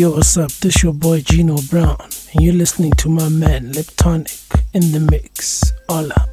Yo, what's up? This your boy Gino Brown, and you're listening to my man LebtoniQ in the mix. Hola.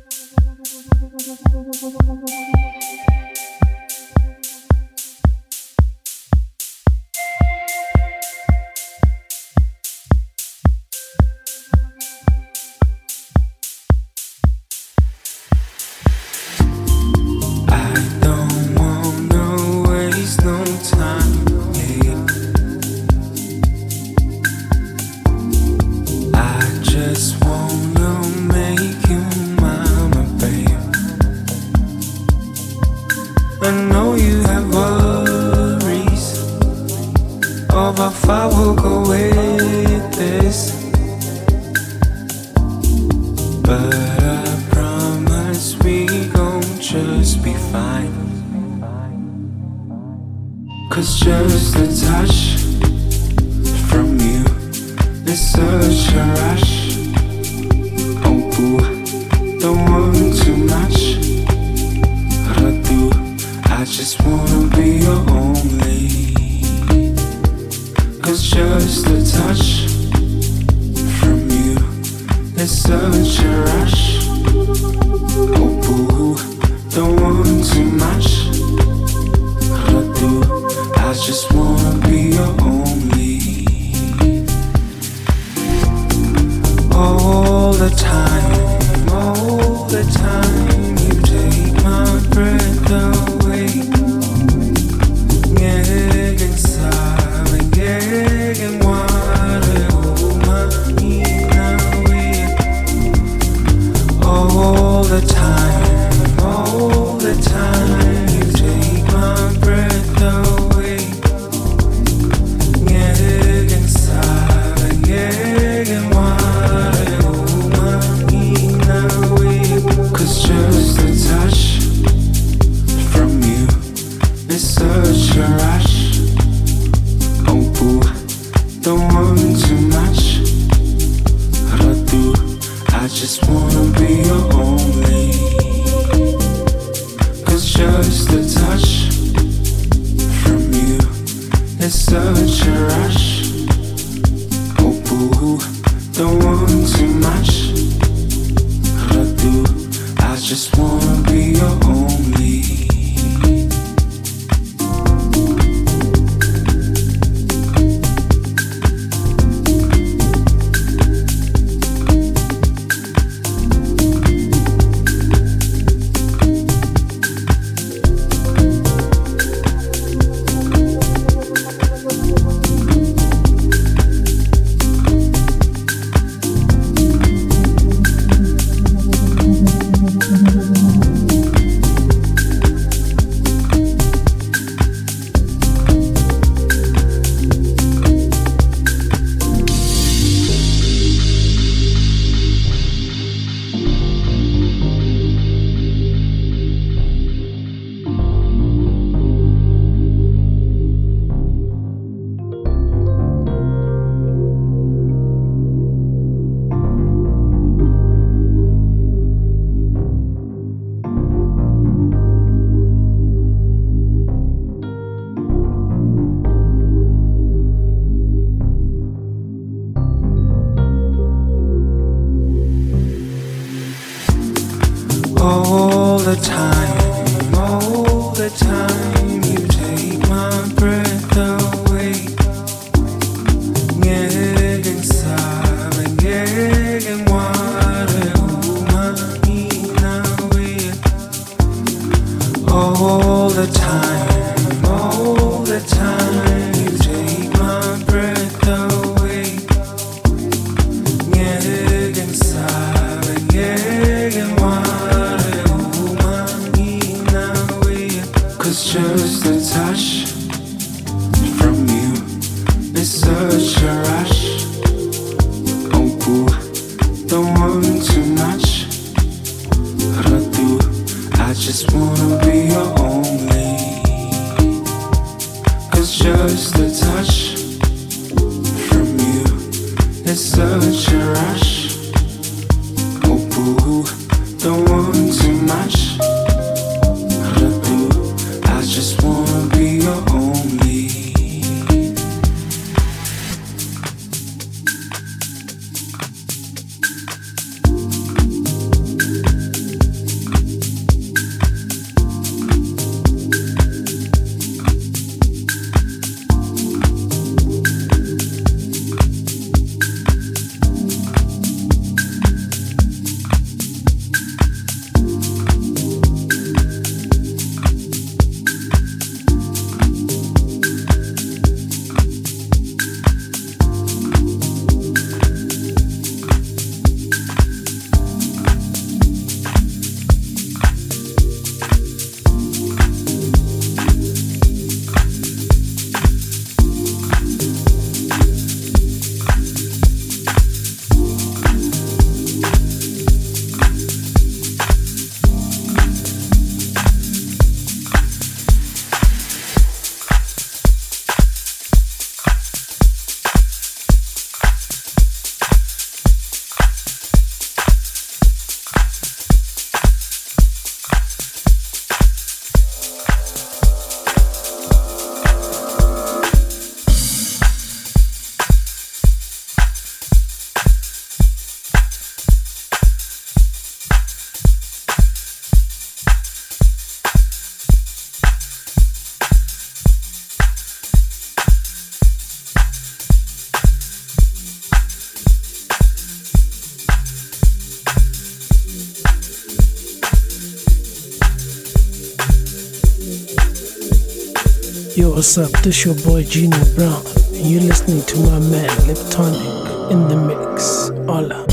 Yo, what's up? This your boy Gino Brown, you're listening to my man LebtoniQ in the mix. Hola.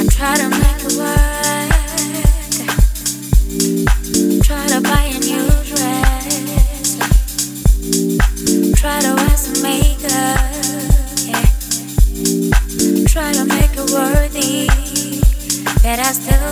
I try to make it work. Try to buy a new dress. Try to wear some makeup. Yeah. Try to make it worthy. I still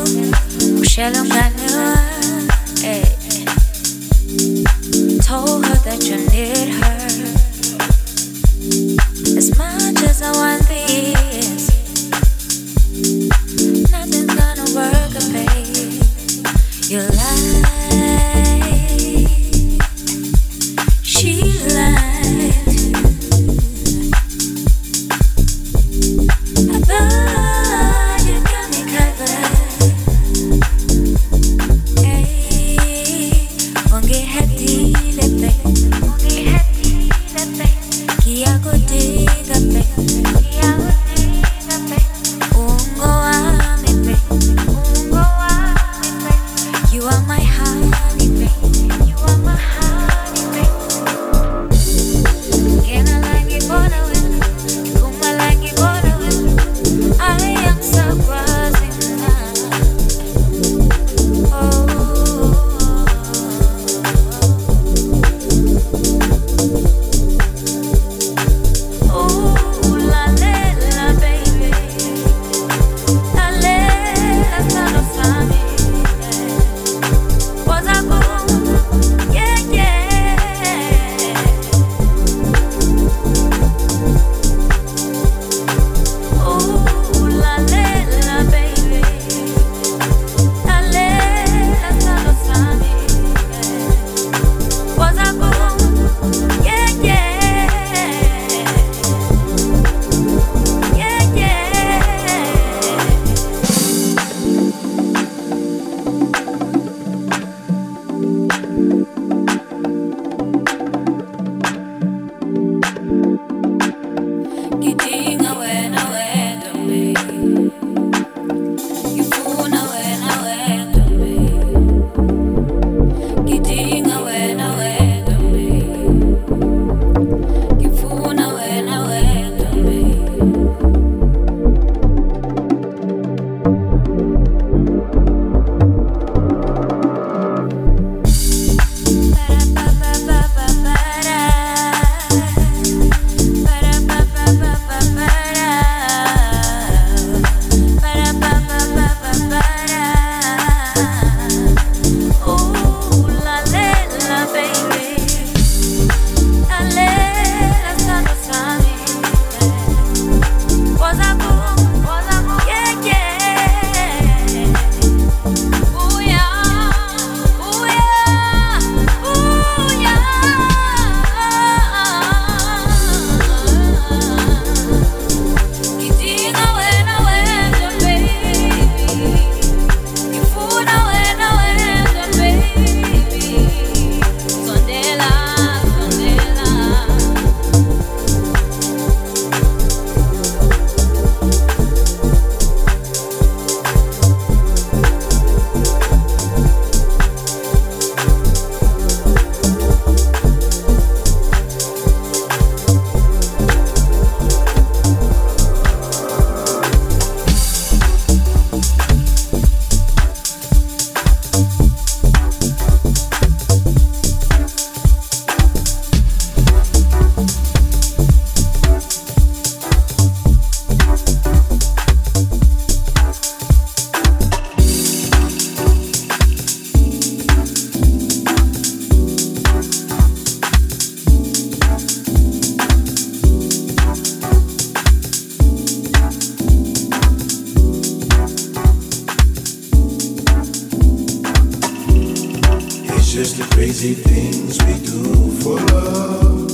crazy things we do for love.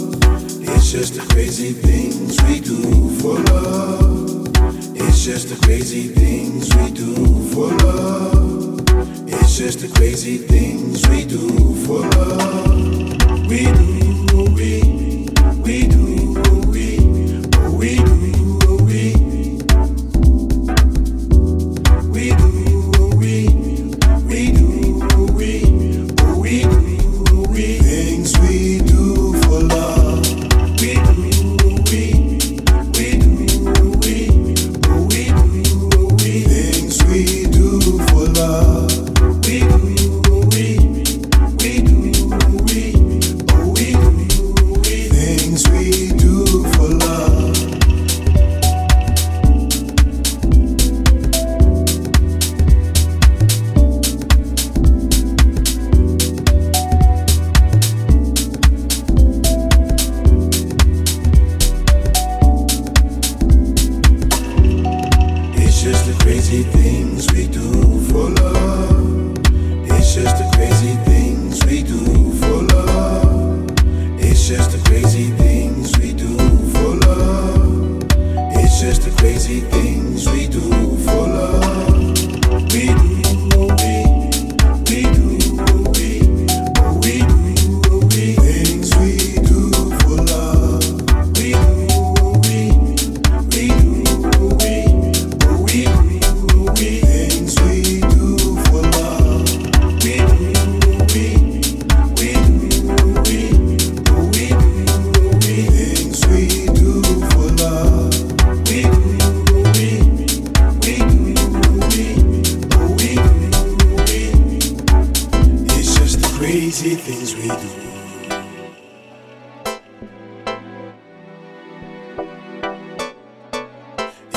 It's just the crazy things we do for love. It's just the crazy things we do for love. It's just the crazy things we do for love. We do, we,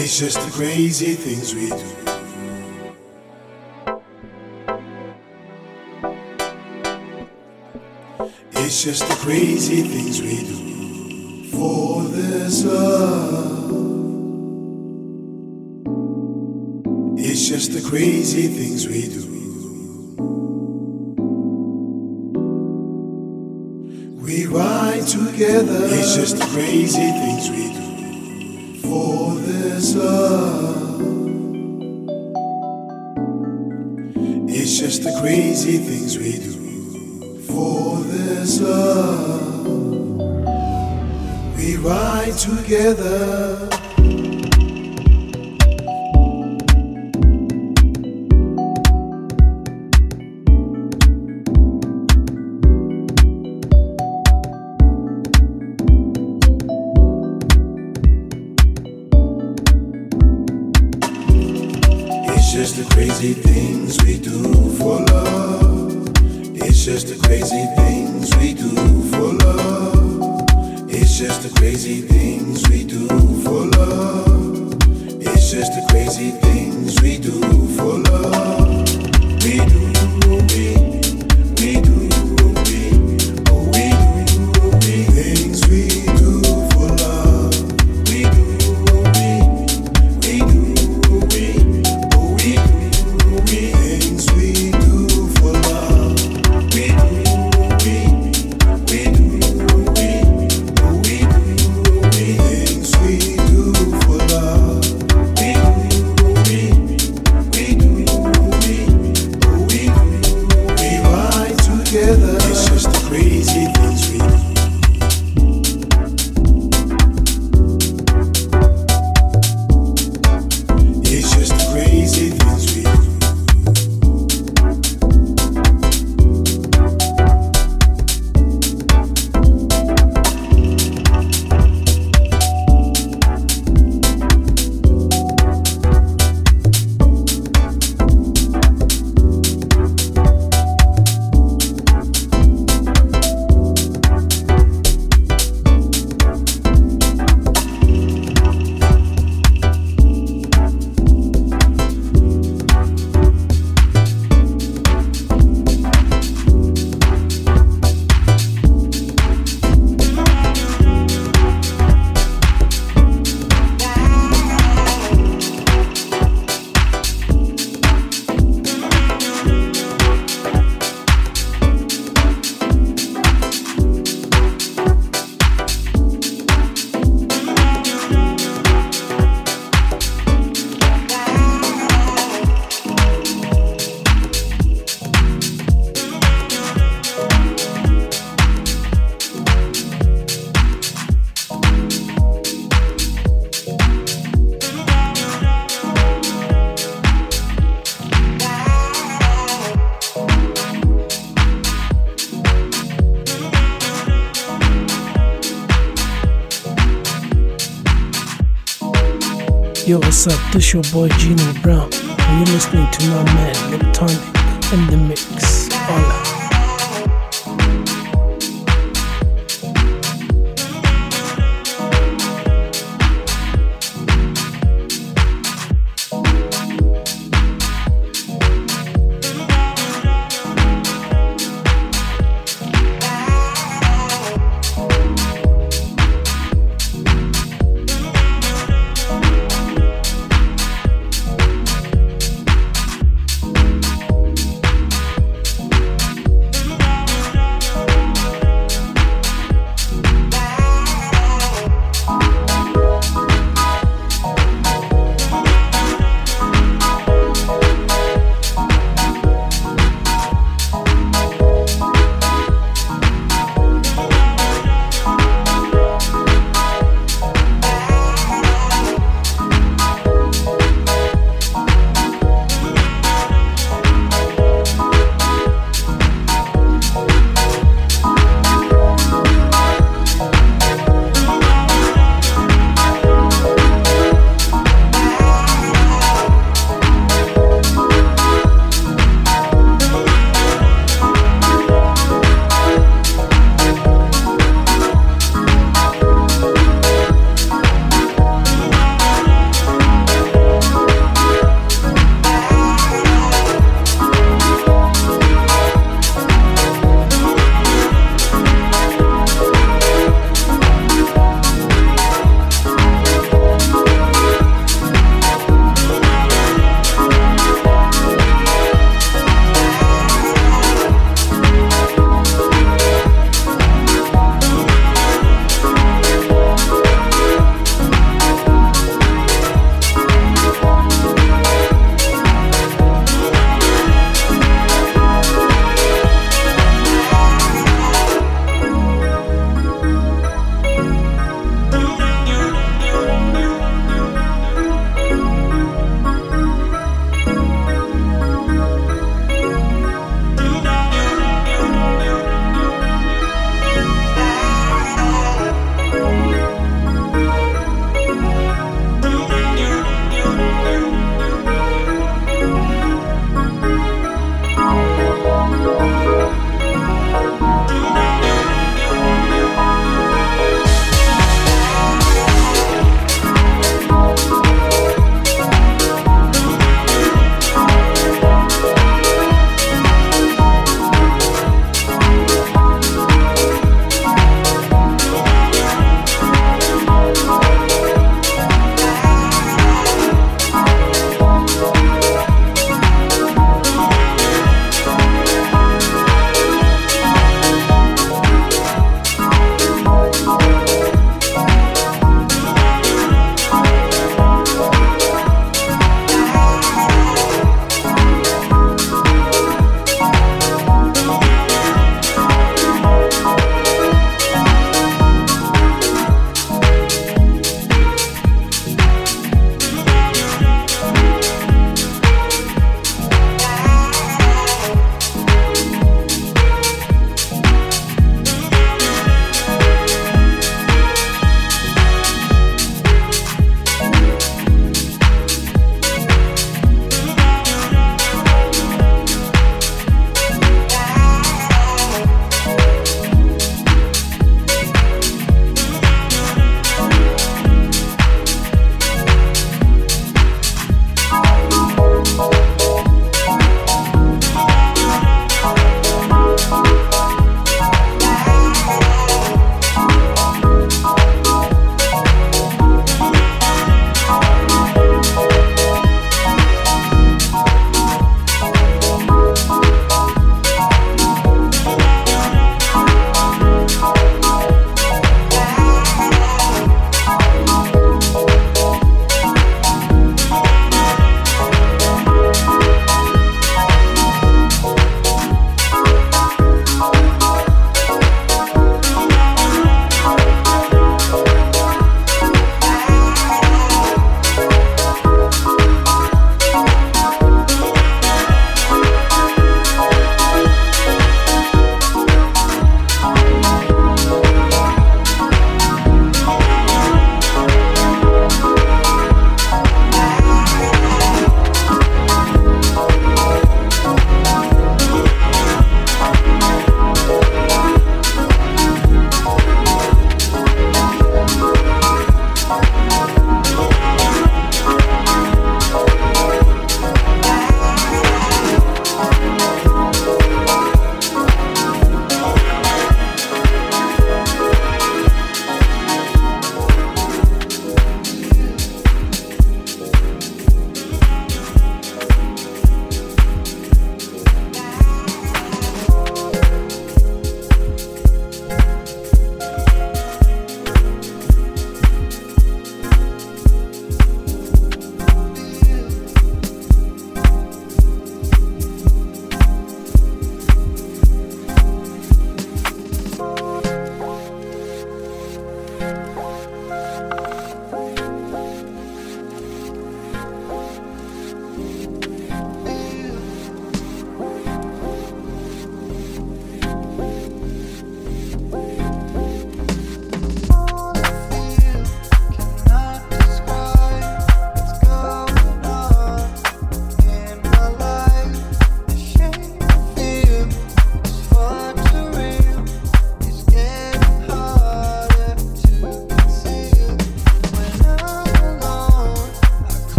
It's just the crazy things we do. It's just the crazy things we do for this love. It's just the crazy things we do. We ride together. It's just the crazy things we do love. It's just the crazy things we do for this love. We ride together. What's up? This your boy Gino Brown, and you're listening to my man LebtoniQ in the mix. All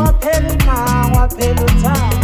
waphela ima waphela uthando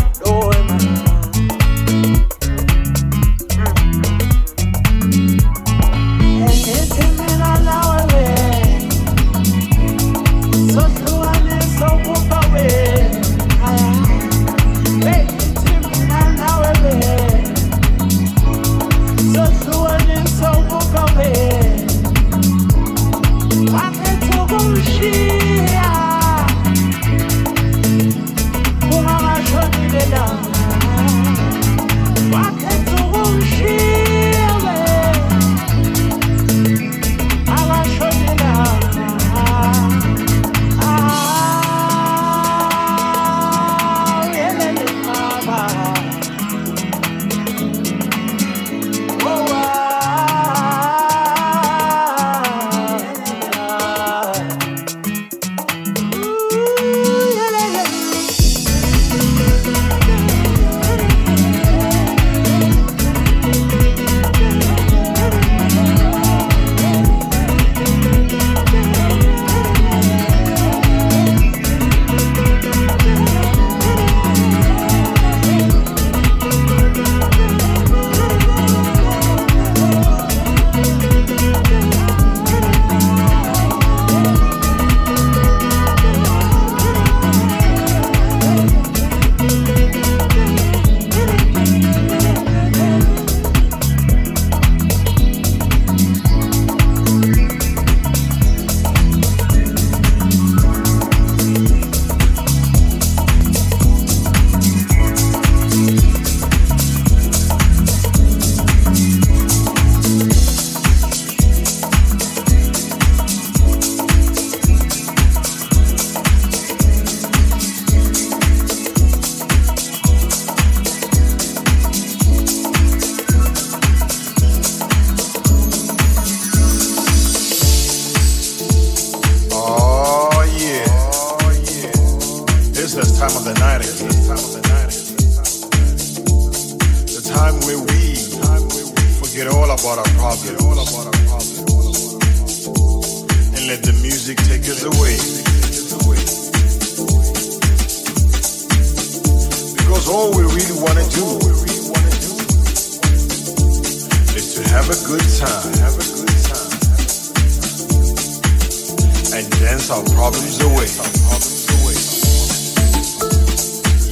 time of the night is. The time where we forget all about our problems and let the music take us away. Because all we really want to do is to have a good time, have a good time, and dance our problems away.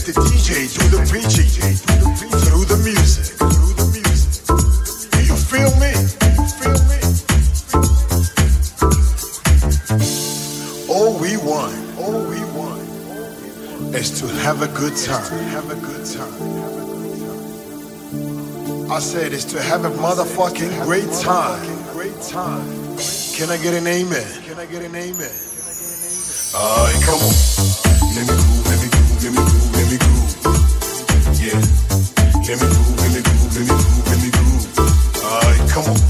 Let the DJ do the preaching through the music. Do you feel me? All we want, all we want, is to have a good time. Have a good time. I said is to have a motherfucking great time. Great time. Can I get an amen? Can I get an amen? All right, come on. Let me groove, let me groove, let me groove, let me groove. All right, come on.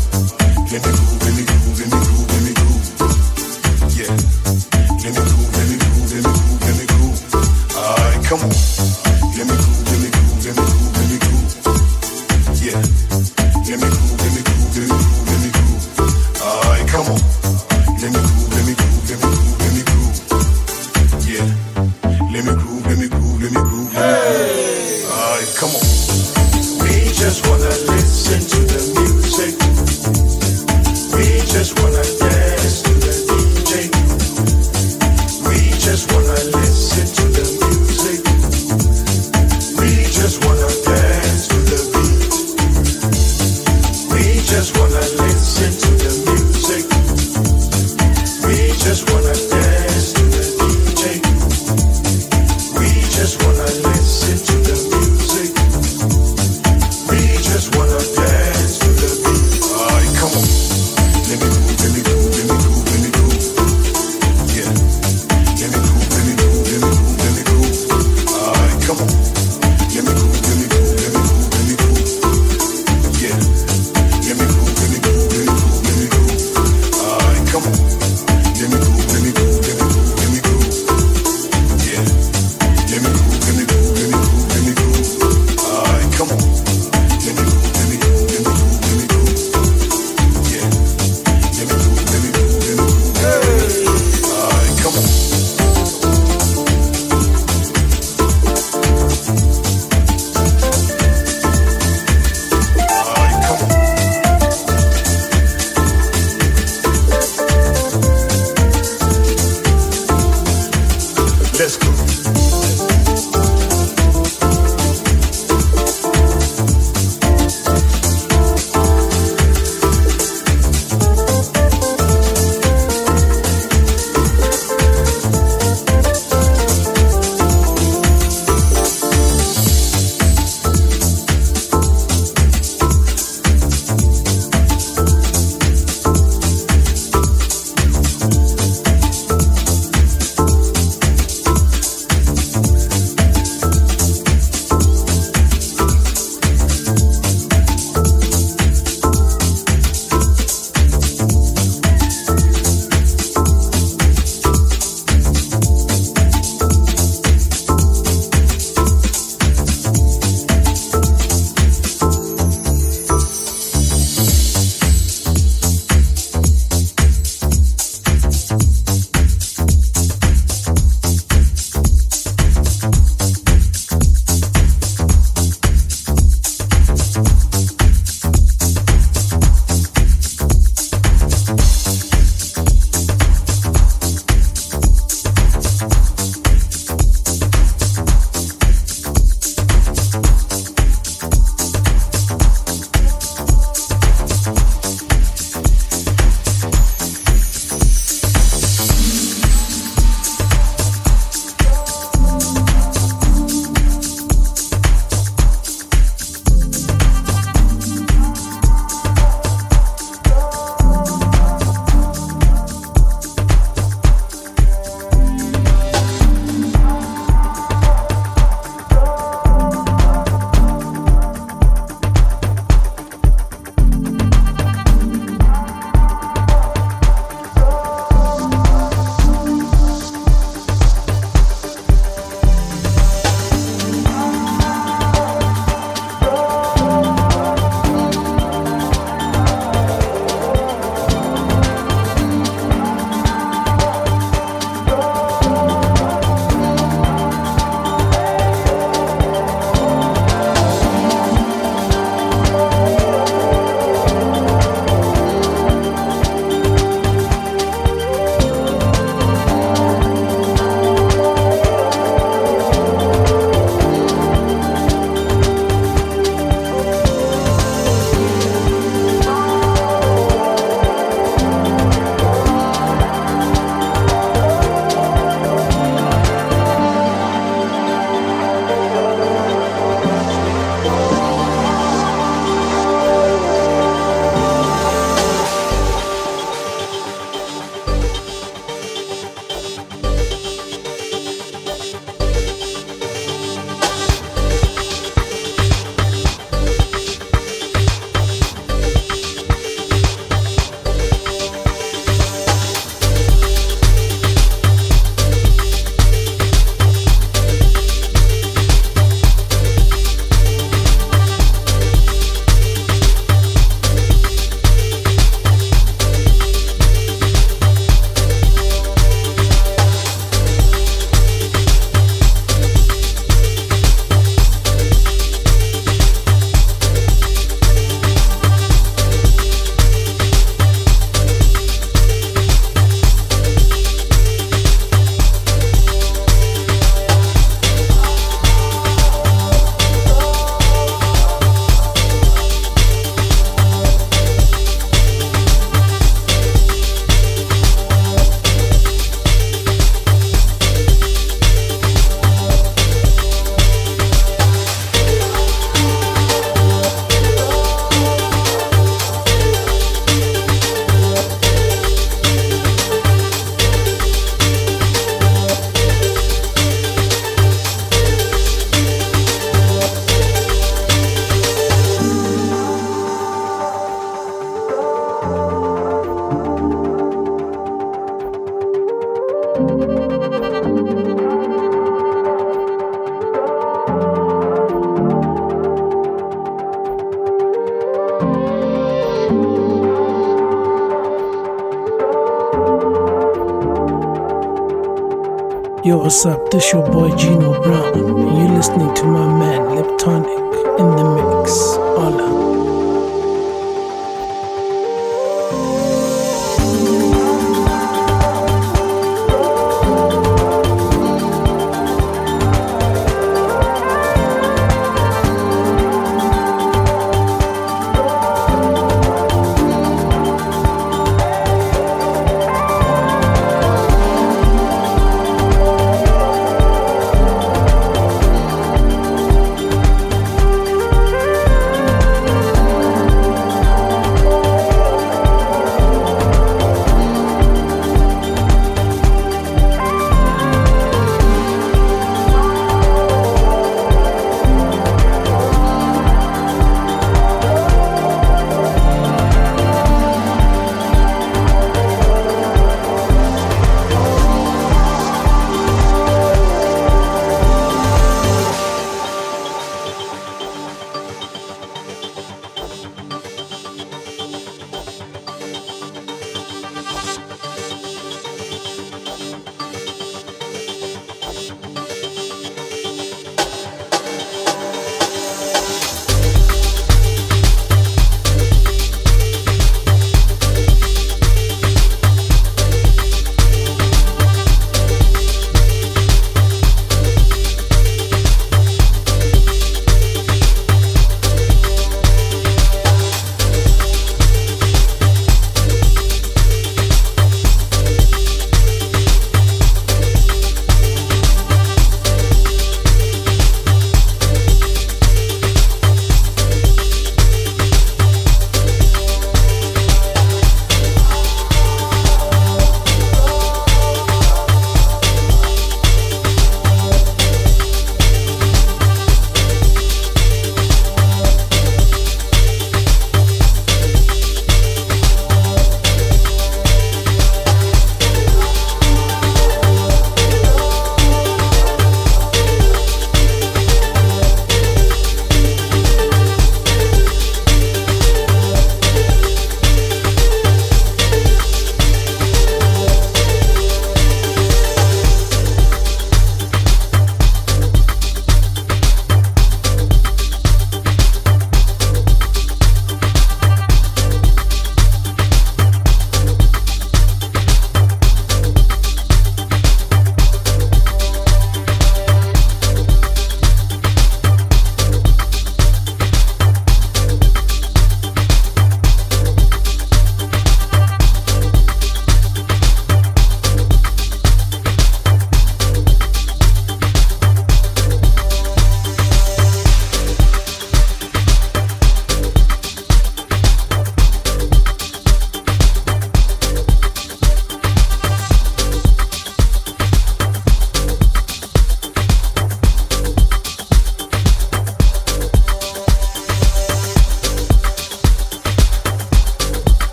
What's up? This your boy Gino Brown, you're listening to my man LebtoniQ in the mix. Hola.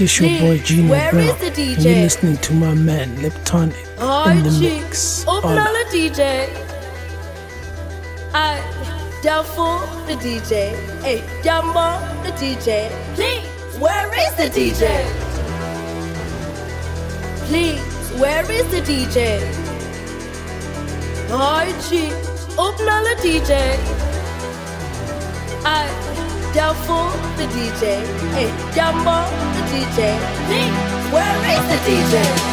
This your boy Gino where Brown. is the And you're listening to my man LebtoniQ Hi, in the G. mix. Open all the DJ. I Jumbo the DJ. Hey, Jumbo the DJ. Please, where is the DJ? Please, where is the DJ? Hi, G. Open all the DJ. I Jumbo the DJ. Hey, Jumbo the DJ. Where is the? DJ,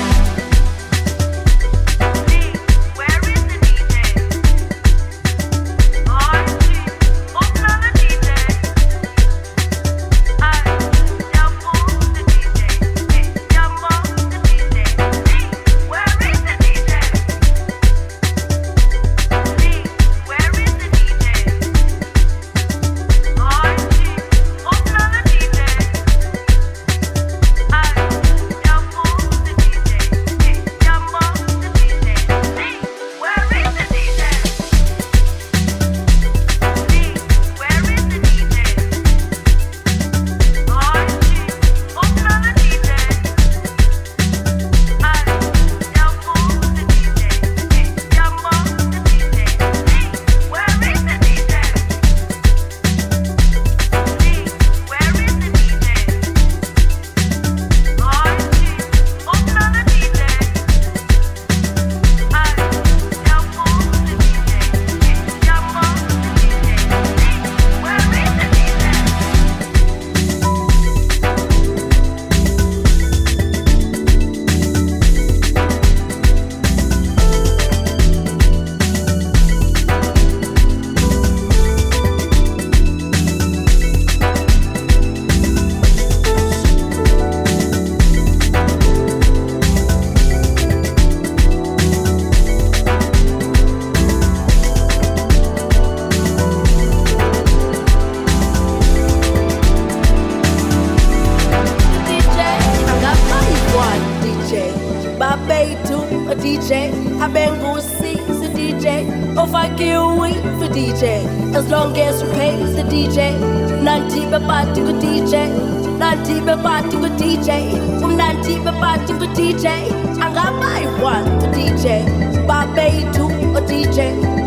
babethu a DJ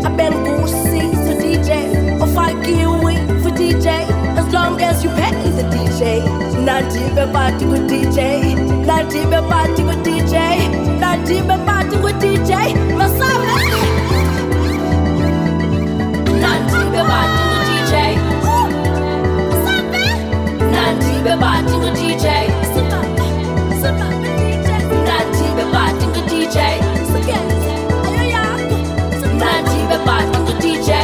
abengusi the DJ ofakiwi for DJ as long as you pay the DJ nanti bebati ku DJ nanti bebati ku DJ nanti bebati ku DJ masabe nanti bebati ku DJ nanti bebati ku DJ nanti bebati ku DJ bebati ku DJ DJ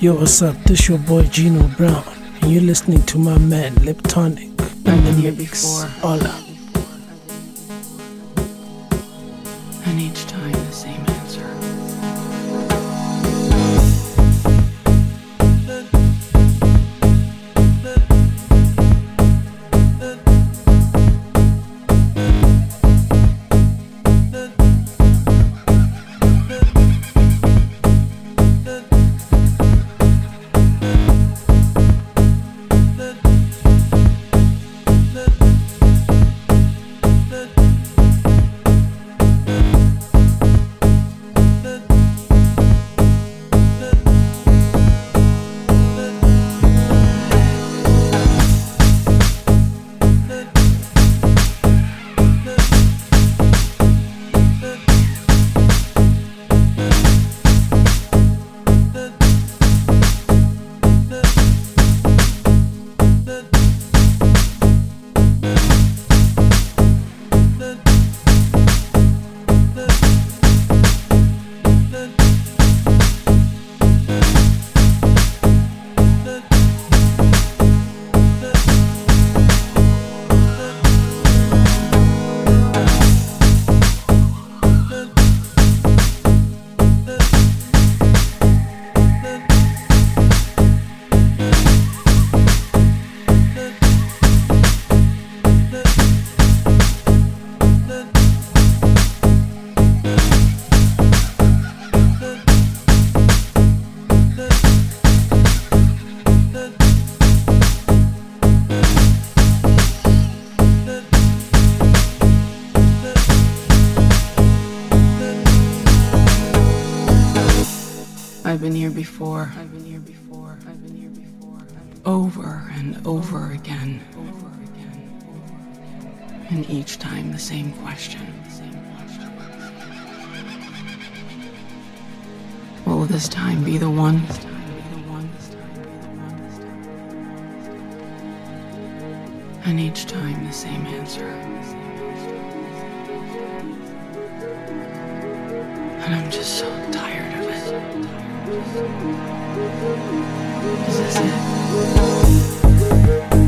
Yo, what's up? This your boy Gino Brown, and you're listening to my man LebtoniQ I've in the mix. before. Hola. And and over again. Over again. And each time the same question. Will this time be the one? And each time the same answer. And I'm just so tired of it. Is this it? I've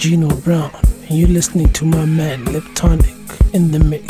Gino Brown, and you're listening to my man LebtoniQ in the mix.